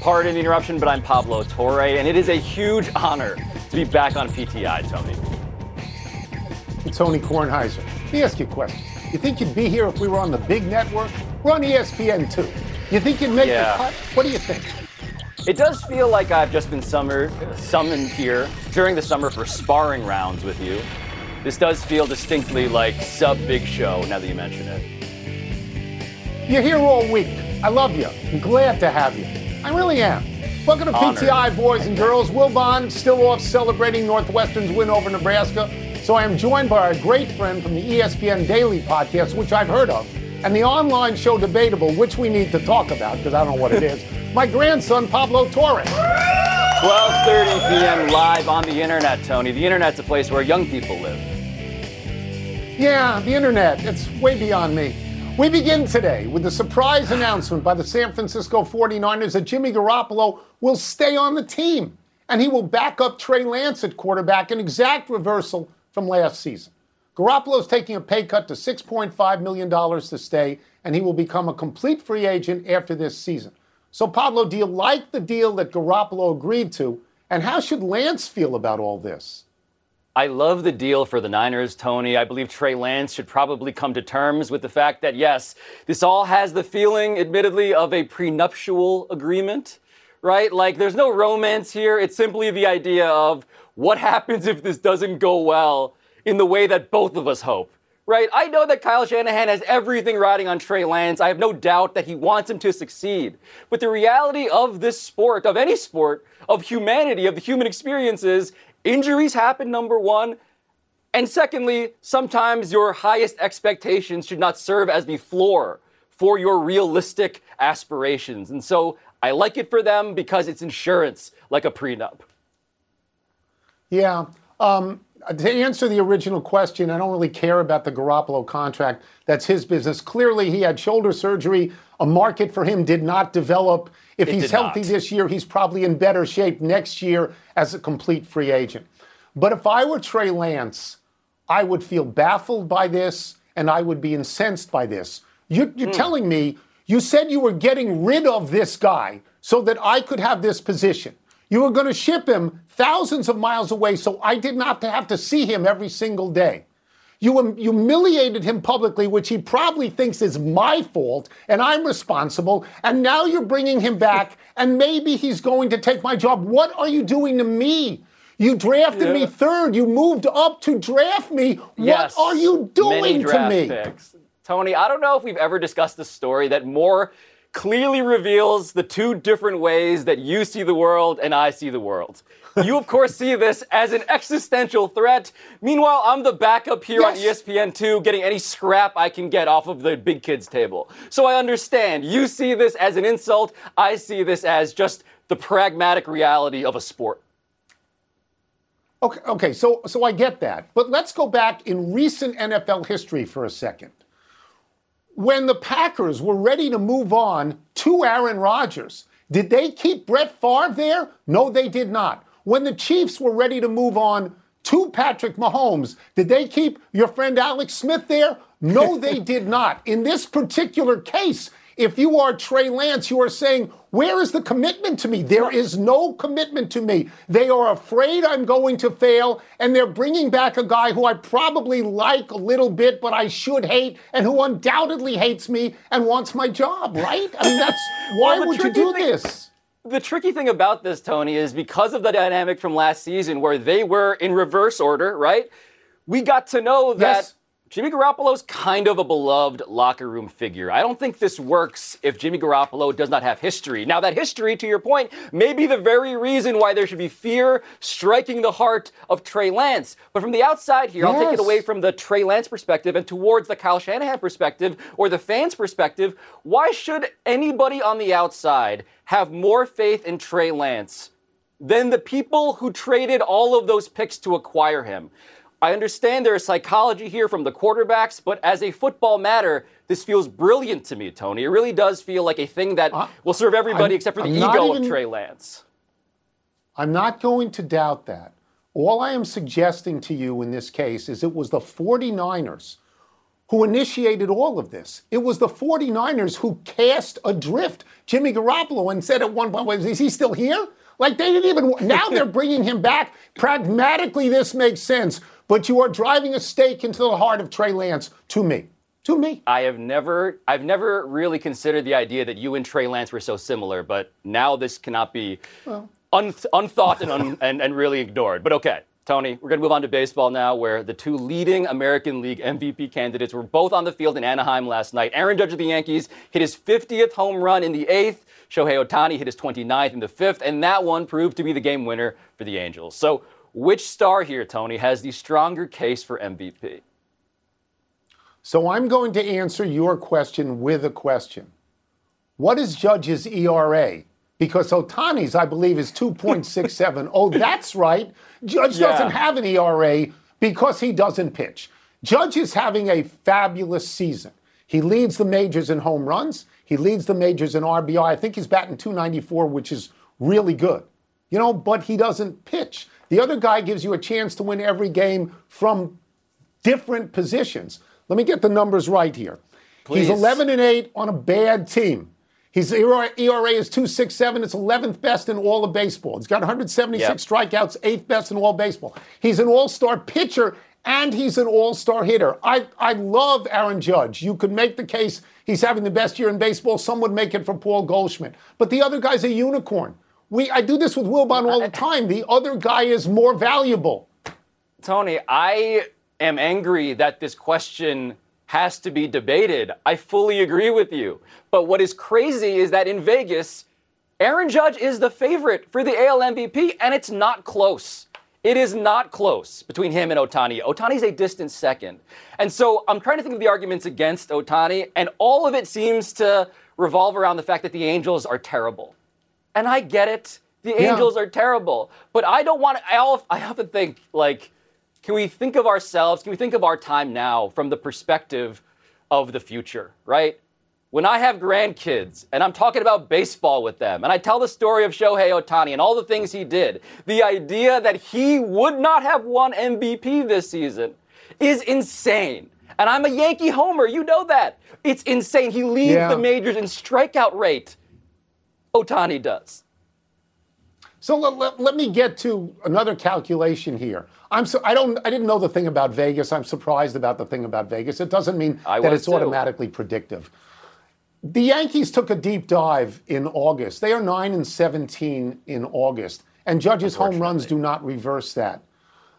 Pardon the interruption, but I'm Pablo Torre, and it is a huge honor to be back on PTI, Tony. Tony Kornheiser. Let me ask you a question. You think you'd be here if we were on the big network? We're on ESPN too. You think you'd make Yeah. the cut? What do you think? It does feel like I've just been summer, summoned here during the summer for sparring rounds with you. This does feel distinctly like sub big show now that you mention it. You're here all week. I love you. I'm glad to have you. I really am. Welcome to Honored. PTI, boys and girls. Wilbon still off celebrating Northwestern's win over Nebraska. So I am joined by our great friend from the ESPN Daily podcast, which I've heard of, and the online show Debatable, which we need to talk about because I don't know what it is. My grandson, Pablo Torres. 12:30 p.m. live on the internet, Tony. The internet's a place where young people live. Yeah, the internet. It's way beyond me. We begin today with the surprise announcement by the San Francisco 49ers that Jimmy Garoppolo will stay on the team and he will back up Trey Lance at quarterback, an exact reversal from last season. Garoppolo is taking a pay cut to $6.5 million to stay, and he will become a complete free agent after this season. So, Pablo, do you like the deal that Garoppolo agreed to? And how should Lance feel about all this? I love the deal for the Niners, Tony. I believe Trey Lance should probably come to terms with the fact that, yes, this all has the feeling, admittedly, of a prenuptial agreement, right? Like, there's no romance here. It's simply the idea of what happens if this doesn't go well in the way that both of us hope. Right? I know that Kyle Shanahan has everything riding on Trey Lance. I have no doubt that he wants him to succeed. But the reality of this sport, of any sport, of humanity, of the human experience is injuries happen, number one. And secondly, sometimes your highest expectations should not serve as the floor for your realistic aspirations. And so I like it for them because it's insurance, like a prenup. Yeah. Um, to answer the original question, I don't really care about the Garoppolo contract. That's his business. Clearly, he had shoulder surgery. A market for him did not develop. If It he's healthy not. this year, he's probably in better shape next year as a complete free agent. But if I were Trey Lance, I would feel baffled by this and I would be incensed by this. You're, Hmm. you're telling me you said you were getting rid of this guy so that I could have this position. You were going to ship him thousands of miles away so I did not have to see him every single day. You hum- humiliated him publicly, which he probably thinks is my fault, and I'm responsible. And now you're bringing him back, and maybe he's going to take my job. What are you doing to me? You drafted me third. You moved up to draft me. Yes. What are you doing to me? picks. Tony, I don't know if we've ever discussed a story that more clearly reveals the two different ways that you see the world and I see the world. You, of course, see this as an existential threat. Meanwhile, I'm the backup here on E ESPN2, getting any scrap I can get off of the big kids table. So I understand. You see this as an insult. I see this as just the pragmatic reality of a sport. Okay, okay, so so I get that. But let's go back in recent NFL history for a second. When the Packers were ready to move on to Aaron Rodgers, did they keep Brett Favre there? No, they did not. When the Chiefs were ready to move on to Patrick Mahomes, did they keep your friend Alex Smith there? No, they did not. In this particular case, if you are Trey Lance, you are saying, Where is the commitment to me? There is no commitment to me. They are afraid I'm going to fail, and they're bringing back a guy who I probably like a little bit, but I should hate, and who undoubtedly hates me and wants my job, right? I mean, that's why Well, would you do thing- this? The tricky thing about this, Tony, is because of the dynamic from last season where they were in reverse order, right? We got to know that Yes. Jimmy Garoppolo's kind of a beloved locker room figure. I don't think this works if Jimmy Garoppolo does not have history. Now, that history, to your point, may be the very reason why there should be fear striking the heart of Trey Lance. But from the outside here, yes. I'll take it away from the Trey Lance perspective and towards the Kyle Shanahan perspective or the fans' perspective. Why should anybody on the outside have more faith in Trey Lance than the people who traded all of those picks to acquire him? I understand there is psychology here from the quarterbacks, but as a football matter, this feels brilliant to me, Tony. It really does feel like a thing that will serve everybody I'm, except for the I'm ego even, of Trey Lance. I'm not going to doubt that. All I am suggesting to you in this case is it was the 49ers who initiated all of this. It was the 49ers who cast adrift Jimmy Garoppolo and said at one point, is he still here? Like they didn't even, now they're bringing him back. Pragmatically, this makes sense but you are driving a stake into the heart of Trey Lance to me. To me. I have never I've never really considered the idea that you and Trey Lance were so similar, but now this cannot be well. un- unthought and, un- and, and really ignored. But okay. Tony, we're going to move on to baseball now, where the two leading American League MVP candidates were both on the field in Anaheim last night. Aaron Judge of the Yankees hit his 50th home run in the eighth. Shohei Ohtani hit his 29th in the fifth, and that one proved to be the game winner for the Angels. So which star here, Tony, has the stronger case for MVP? So I'm going to answer your question with a question. What is Judge's ERA? Because Ohtani's, I believe, is 2.67. oh, that's right. Judge yeah. doesn't have an ERA because he doesn't pitch. Judge is having a fabulous season. He leads the majors in home runs. He leads the majors in RBI. I think he's batting 294, which is really good. You know, but he doesn't pitch. The other guy gives you a chance to win every game from different positions. Let me get the numbers right here. Please. He's 11 and 8 on a bad team. His ERA is 267. It's 11th best in all of baseball. He's got 176 yep. strikeouts, 8th best in all baseball. He's an all star pitcher and he's an all star hitter. I, I love Aaron Judge. You could make the case he's having the best year in baseball. Some would make it for Paul Goldschmidt. But the other guy's a unicorn. We, I do this with Wilbon all the time. The other guy is more valuable. Tony, I am angry that this question has to be debated. I fully agree with you. But what is crazy is that in Vegas, Aaron Judge is the favorite for the AL MVP, and it's not close. It is not close between him and Ohtani. Ohtani's a distant second. And so I'm trying to think of the arguments against Ohtani, and all of it seems to revolve around the fact that the Angels are terrible. And I get it. The yeah. Angels are terrible. But I don't want I often think, like, can we think of ourselves, can we think of our time now from the perspective of the future, right? When I have grandkids and I'm talking about baseball with them and I tell the story of Shohei Ohtani and all the things he did, the idea that he would not have won MVP this season is insane. And I'm a Yankee homer, you know that. It's insane. He leads yeah. the majors in strikeout rate. Ohtani does. So let, let, let, me get to another calculation here. I'm so I don't I didn't know the thing about Vegas. I'm surprised about the thing about Vegas. It doesn't mean I that it's too. automatically predictive. The Yankees took a deep dive in August. They are 9 and 17 in August, and Judge's home runs do not reverse that.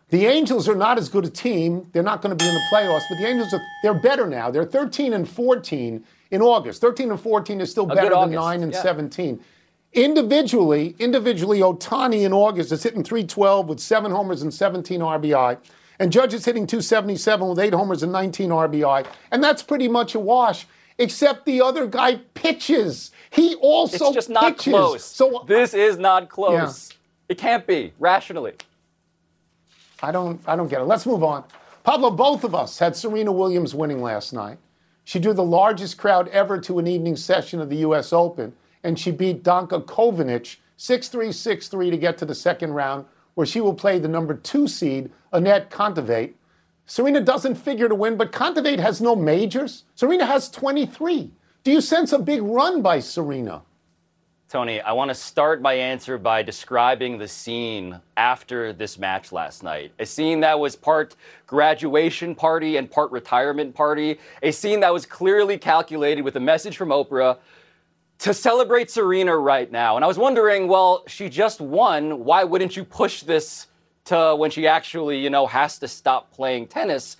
The Angels are not as good a team. They're not going to be in the playoffs, but the Angels are they're better now. They're 13 and 14 in August. 13 and 14 is still better than 9 and yeah. 17. Individually, individually, Ohtani in August is hitting 312 with seven homers and 17 RBI. And Judge is hitting 277 with eight homers and 19 RBI. And that's pretty much a wash, except the other guy pitches. He also It's just not pitches. close. So this is not close. Yeah. It can't be, rationally. I don't I don't get it. Let's move on. Pablo, both of us had Serena Williams winning last night. She drew the largest crowd ever to an evening session of the U.S. Open, and she beat Danka Kovinic 6 3 6 3 to get to the second round, where she will play the number two seed, Anett Kontaveit. Serena doesn't figure to win, but Kontaveit has no majors. Serena has 23. Do you sense a big run by Serena? Tony, I want to start my answer by describing the scene after this match last night. A scene that was part graduation party and part retirement party. A scene that was clearly calculated with a message from Oprah to celebrate Serena right now. And I was wondering, well, she just won. Why wouldn't you push this to when she actually, you know, has to stop playing tennis?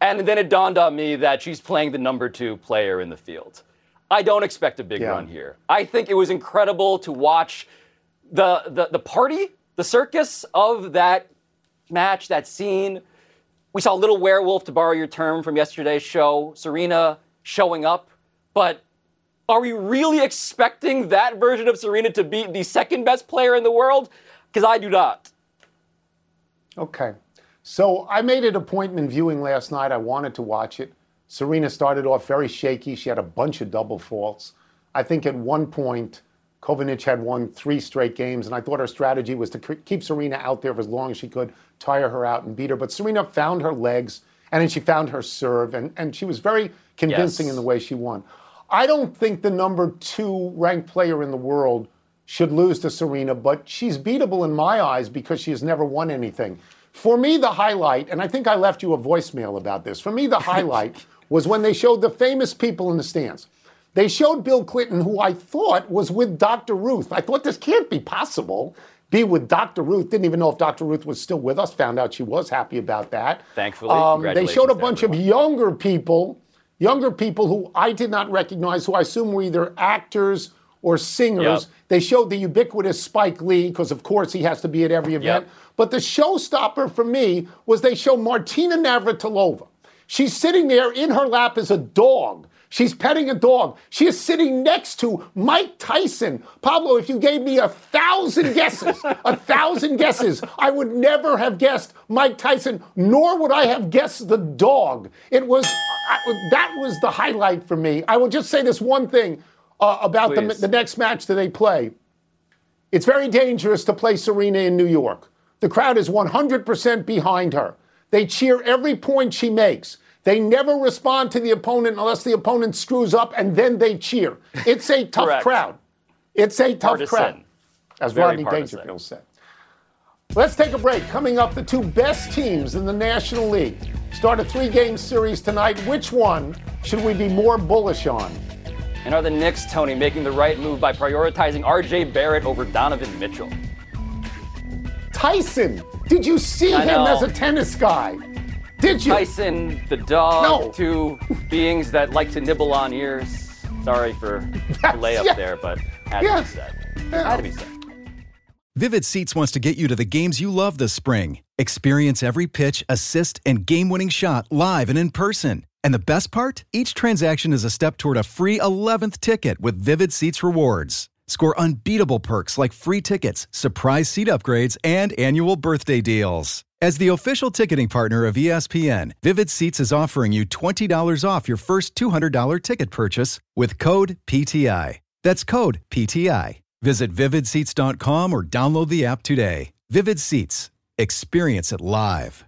And then it dawned on me that she's playing the number two player in the field. I don't expect a big yeah. run here. I think it was incredible to watch the, the, the party, the circus of that match, that scene. We saw a little werewolf, to borrow your term from yesterday's show, Serena showing up. But are we really expecting that version of Serena to be the second best player in the world? Because I do not. Okay. So I made an appointment viewing last night. I wanted to watch it. Serena started off very shaky. She had a bunch of double faults. I think at one point, Kovinic had won three straight games, and I thought her strategy was to keep Serena out there for as long as she could, tire her out, and beat her. But Serena found her legs, and then she found her serve, and, and she was very convincing yes. in the way she won. I don't think the number two ranked player in the world should lose to Serena, but she's beatable in my eyes because she has never won anything. For me, the highlight, and I think I left you a voicemail about this. For me, the highlight was when they showed the famous people in the stands. They showed Bill Clinton, who I thought was with Dr. Ruth. I thought this can't be possible. Be with Dr. Ruth. Didn't even know if Dr. Ruth was still with us. Found out she was happy about that. Thankfully, um, they showed a bunch of younger people younger people who I did not recognize, who I assume were either actors or singers. Yep. They showed the ubiquitous Spike Lee, because of course he has to be at every event. Yep. But the showstopper for me was they show Martina Navratilova. She's sitting there in her lap as a dog. She's petting a dog. She is sitting next to Mike Tyson. Pablo, if you gave me a thousand guesses, a thousand guesses, I would never have guessed Mike Tyson, nor would I have guessed the dog. It was I, that was the highlight for me. I will just say this one thing uh, about the, the next match that they play. It's very dangerous to play Serena in New York. The crowd is 100% behind her. They cheer every point she makes. They never respond to the opponent unless the opponent screws up and then they cheer. It's a tough crowd. It's a tough partisan. crowd, as Very Rodney partisan. Dangerfield said. Let's take a break. Coming up, the two best teams in the National League start a three game series tonight. Which one should we be more bullish on? And are the Knicks, Tony, making the right move by prioritizing RJ Barrett over Donovan Mitchell? Tyson, did you see him as a tennis guy? Did you? Tyson, the dog, no. two beings that like to nibble on ears. Sorry for the layup yeah. there, but had to be said. Yeah. Had to be said. Vivid Seats wants to get you to the games you love this spring. Experience every pitch, assist, and game-winning shot live and in person. And the best part? Each transaction is a step toward a free 11th ticket with Vivid Seats rewards. Score unbeatable perks like free tickets, surprise seat upgrades, and annual birthday deals. As the official ticketing partner of ESPN, Vivid Seats is offering you $20 off your first $200 ticket purchase with code PTI. That's code PTI. Visit vividseats.com or download the app today. Vivid Seats. Experience it live.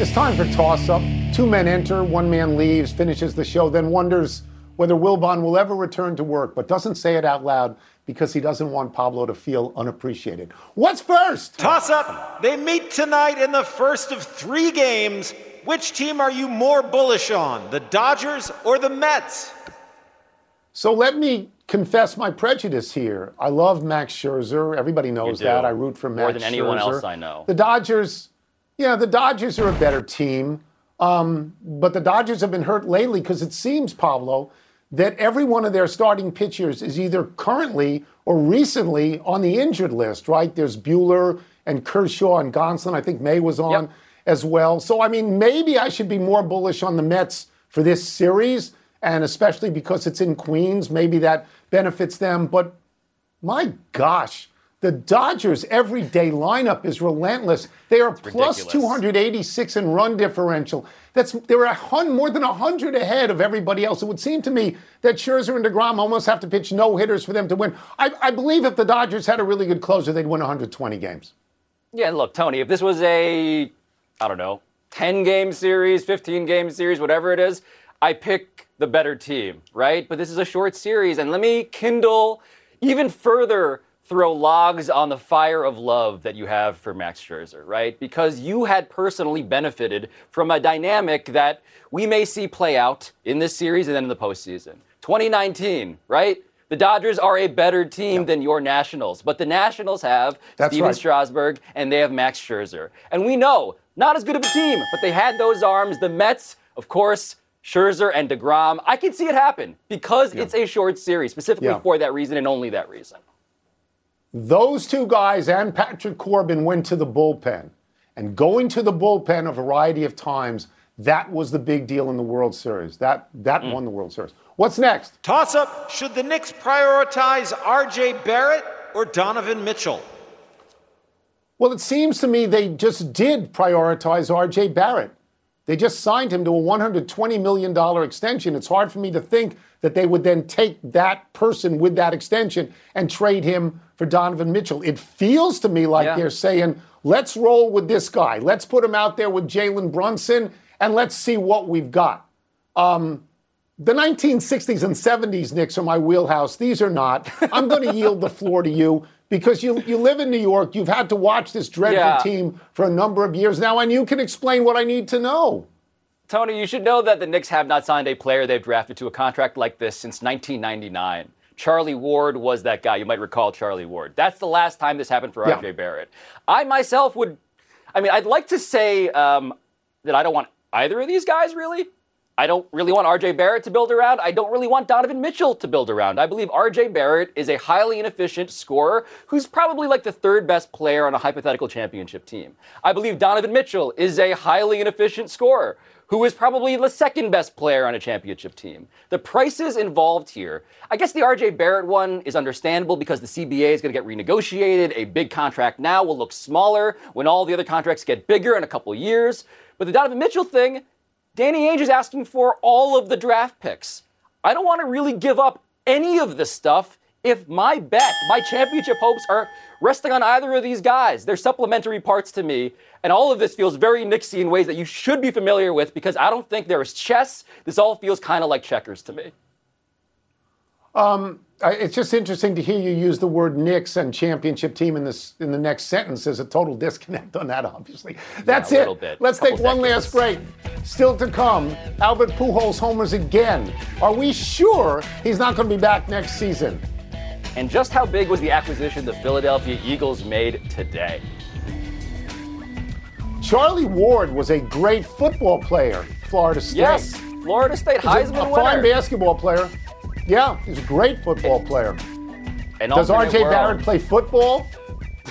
It's time for toss up. Two men enter, one man leaves, finishes the show, then wonders whether Wilbon will ever return to work, but doesn't say it out loud because he doesn't want Pablo to feel unappreciated. What's first? Toss up. They meet tonight in the first of three games. Which team are you more bullish on, the Dodgers or the Mets? So let me confess my prejudice here. I love Max Scherzer. Everybody knows that. I root for Max More than Scherzer. anyone else I know. The Dodgers yeah, the Dodgers are a better team. Um, but the Dodgers have been hurt lately because it seems, Pablo, that every one of their starting pitchers is either currently or recently on the injured list, right? There's Buehler and Kershaw and Gonsolin. I think May was on yep. as well. So, I mean, maybe I should be more bullish on the Mets for this series, and especially because it's in Queens. Maybe that benefits them. But My gosh. The Dodgers' everyday lineup is relentless. They are plus 286 in run differential. That's they're a hun, more than 100 ahead of everybody else. It would seem to me that Scherzer and DeGrom almost have to pitch no hitters for them to win. I, I believe if the Dodgers had a really good closer, they'd win 120 games. Yeah, and look, Tony, if this was a, I don't know, 10 game series, 15 game series, whatever it is, I pick the better team, right? But this is a short series, and let me kindle even further throw logs on the fire of love that you have for Max Scherzer, right? Because you had personally benefited from a dynamic that we may see play out in this series and then in the postseason. 2019, right? The Dodgers are a better team yeah. than your Nationals, but the Nationals have That's Stephen right. Strasburg and they have Max Scherzer. And we know, not as good of a team, but they had those arms. The Mets, of course, Scherzer and DeGrom. I can see it happen because yeah. it's a short series, specifically yeah. for that reason and only that reason. Those two guys and Patrick Corbin went to the bullpen. And going to the bullpen a variety of times, that was the big deal in the World Series. That, that mm. won the World Series. What's next? Toss up. Should the Knicks prioritize RJ Barrett or Donovan Mitchell? Well, it seems to me they just did prioritize RJ Barrett. They just signed him to a $120 million extension. It's hard for me to think that they would then take that person with that extension and trade him for Donovan Mitchell. It feels to me like yeah. they're saying, let's roll with this guy. Let's put him out there with Jalen Brunson and let's see what we've got. Um, the 1960s and 70s Knicks are my wheelhouse. These are not. I'm going to yield the floor to you because you, you live in New York. You've had to watch this dreadful yeah. team for a number of years now, and you can explain what I need to know. Tony, you should know that the Knicks have not signed a player they've drafted to a contract like this since 1999. Charlie Ward was that guy. You might recall Charlie Ward. That's the last time this happened for yeah. RJ Barrett. I myself would, I mean, I'd like to say um, that I don't want either of these guys really. I don't really want RJ Barrett to build around. I don't really want Donovan Mitchell to build around. I believe RJ Barrett is a highly inefficient scorer who's probably like the third best player on a hypothetical championship team. I believe Donovan Mitchell is a highly inefficient scorer who is probably the second best player on a championship team. The prices involved here, I guess the RJ Barrett one is understandable because the CBA is going to get renegotiated. A big contract now will look smaller when all the other contracts get bigger in a couple years. But the Donovan Mitchell thing, Danny Ainge is asking for all of the draft picks. I don't want to really give up any of this stuff if my bet, my championship hopes are resting on either of these guys. They're supplementary parts to me. And all of this feels very Knicksy in ways that you should be familiar with because I don't think there is chess. This all feels kind of like checkers to me. Um, it's just interesting to hear you use the word Knicks and championship team in this in the next sentence. There's a total disconnect on that, obviously. That's yeah, it. Let's take one last break. Still to come, Albert Pujols homers again. Are we sure he's not going to be back next season? And just how big was the acquisition the Philadelphia Eagles made today? Charlie Ward was a great football player, Florida State. Yes, Florida State Heisman a, a winner. fine basketball player. Yeah, he's a great football player. And Does RJ Barrett play football?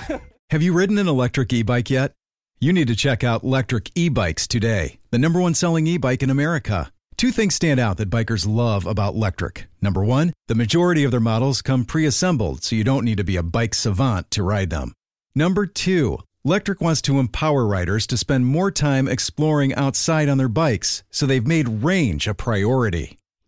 Have you ridden an electric e-bike yet? You need to check out Lectric E-Bikes today, the number one selling e-bike in America. Two things stand out that bikers love about Lectric. Number one, the majority of their models come pre-assembled, so you don't need to be a bike savant to ride them. Number two, Lectric wants to empower riders to spend more time exploring outside on their bikes, so they've made range a priority.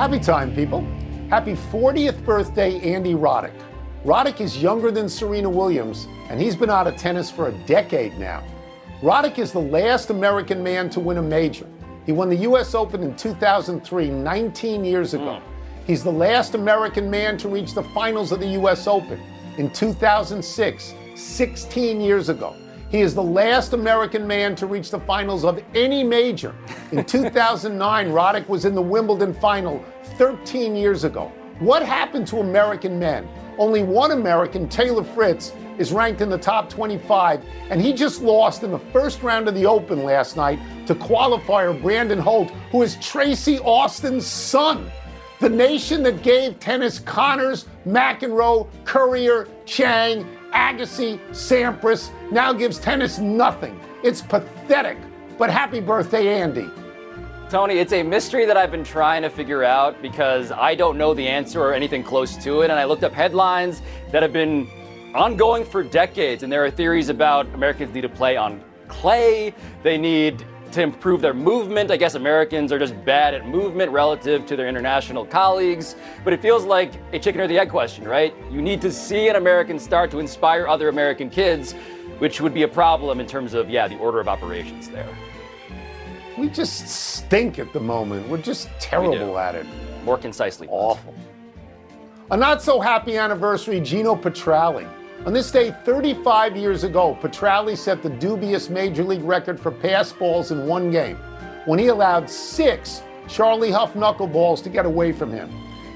Happy time, people. Happy 40th birthday, Andy Roddick. Roddick is younger than Serena Williams, and he's been out of tennis for a decade now. Roddick is the last American man to win a major. He won the U.S. Open in 2003, 19 years ago. Mm. He's the last American man to reach the finals of the U.S. Open in 2006, 16 years ago. He is the last American man to reach the finals of any major. In 2009, Roddick was in the Wimbledon final 13 years ago. What happened to American men? Only one American, Taylor Fritz, is ranked in the top 25, and he just lost in the first round of the Open last night to qualifier Brandon Holt, who is Tracy Austin's son. The nation that gave tennis Connors, McEnroe, Courier, Chang, Agassi, Sampras now gives tennis nothing. It's pathetic. But happy birthday, Andy. Tony, it's a mystery that I've been trying to figure out because I don't know the answer or anything close to it. And I looked up headlines that have been ongoing for decades. And there are theories about Americans need to play on clay, they need to improve their movement. I guess Americans are just bad at movement relative to their international colleagues. But it feels like a chicken or the egg question, right? You need to see an American start to inspire other American kids, which would be a problem in terms of, yeah, the order of operations there. We just stink at the moment. We're just terrible at it. More concisely. Awful. A not so happy anniversary, Geno Petralli. On this day 35 years ago, Petralli set the dubious major league record for pass balls in one game when he allowed six Charlie Hough knuckleballs to get away from him.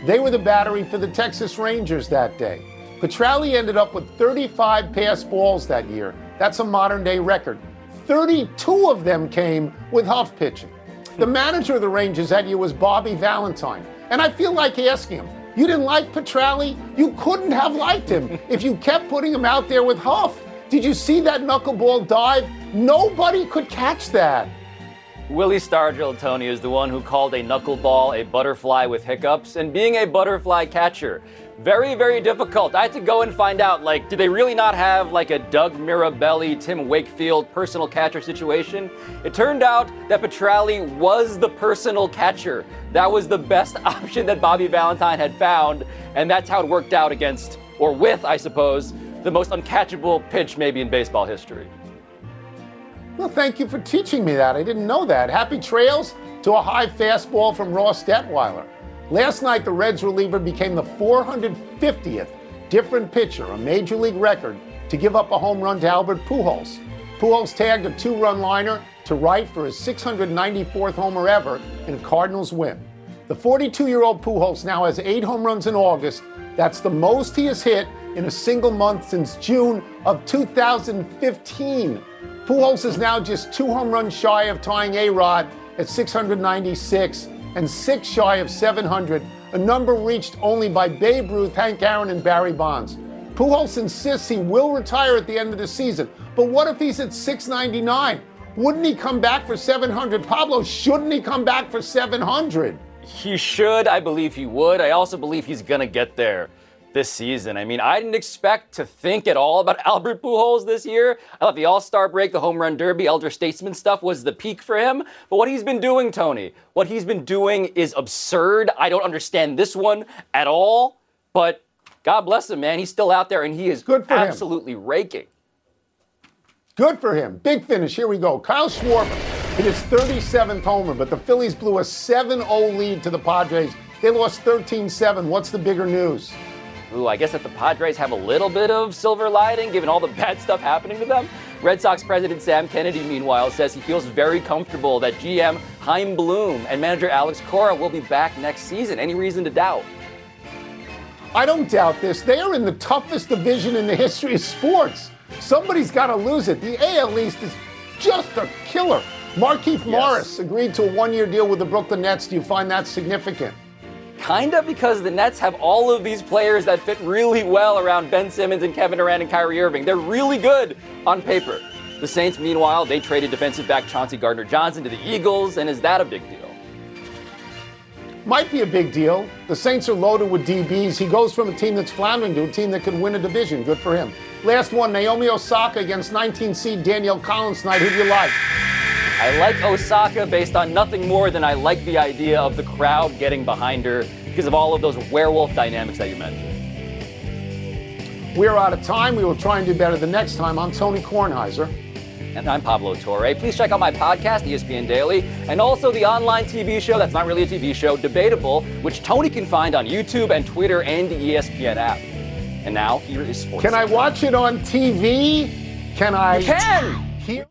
They were the battery for the Texas Rangers that day. Petralli ended up with 35 pass balls that year. That's a modern day record. 32 of them came with Hough pitching. The hmm. manager of the Rangers that year was Bobby Valentine. And I feel like asking him, you didn't like Petralli? You couldn't have liked him if you kept putting him out there with Hough. Did you see that knuckleball dive? Nobody could catch that. Willie Stargell, Tony, is the one who called a knuckleball a butterfly with hiccups, and being a butterfly catcher very, very difficult. I had to go and find out, like, do they really not have like a Doug Mirabelli, Tim Wakefield personal catcher situation? It turned out that Petralli was the personal catcher. That was the best option that Bobby Valentine had found, and that's how it worked out against, or with, I suppose, the most uncatchable pitch maybe in baseball history. Well, thank you for teaching me that. I didn't know that. Happy trails to a high fastball from Ross Detwiler. Last night, the Reds reliever became the 450th different pitcher, a major league record, to give up a home run to Albert Pujols. Pujols tagged a two run liner to right for his 694th homer ever in a Cardinals win. The 42 year old Pujols now has eight home runs in August. That's the most he has hit in a single month since June of 2015. Pujols is now just two home runs shy of tying A Rod at 696 and six shy of 700, a number reached only by Babe Ruth, Hank Aaron, and Barry Bonds. Pujols insists he will retire at the end of the season, but what if he's at 699? Wouldn't he come back for 700? Pablo, shouldn't he come back for 700? He should. I believe he would. I also believe he's going to get there this season. I mean, I didn't expect to think at all about Albert Pujols this year. I thought the All Star break, the Home Run Derby, Elder Statesman stuff was the peak for him. But what he's been doing, Tony, what he's been doing is absurd. I don't understand this one at all. But God bless him, man. He's still out there and he is Good for absolutely him. raking. Good for him. Big finish. Here we go. Kyle Schwarber hit his 37th homer, but the Phillies blew a 7 0 lead to the Padres. They lost 13 7. What's the bigger news? Ooh, I guess that the Padres have a little bit of silver lining given all the bad stuff happening to them. Red Sox president Sam Kennedy, meanwhile, says he feels very comfortable that GM Chaim Bloom and manager Alex Cora will be back next season. Any reason to doubt? I don't doubt this. They are in the toughest division in the history of sports. Somebody's got to lose it. The AL East is just a killer. Markieff yes. Morris agreed to a one year deal with the Brooklyn Nets. Do you find that significant? Kinda because the Nets have all of these players that fit really well around Ben Simmons and Kevin Durant and Kyrie Irving. They're really good on paper. The Saints, meanwhile, they traded defensive back Chauncey Gardner Johnson to the Eagles, and is that a big deal? Might be a big deal. The Saints are loaded with DBs. He goes from a team that's floundering to a team that could win a division. Good for him. Last one, Naomi Osaka against 19 seed Danielle Collins tonight. Who do you like? I like Osaka based on nothing more than I like the idea of the crowd getting behind her because of all of those werewolf dynamics that you mentioned. We're out of time. We will try and do better the next time. I'm Tony Kornheiser. And I'm Pablo Torre. Please check out my podcast, ESPN Daily, and also the online TV show that's not really a TV show, Debatable, which Tony can find on YouTube and Twitter and the ESPN app. And now, here is sports. Can I watch it on TV? Can I? You can! Hear-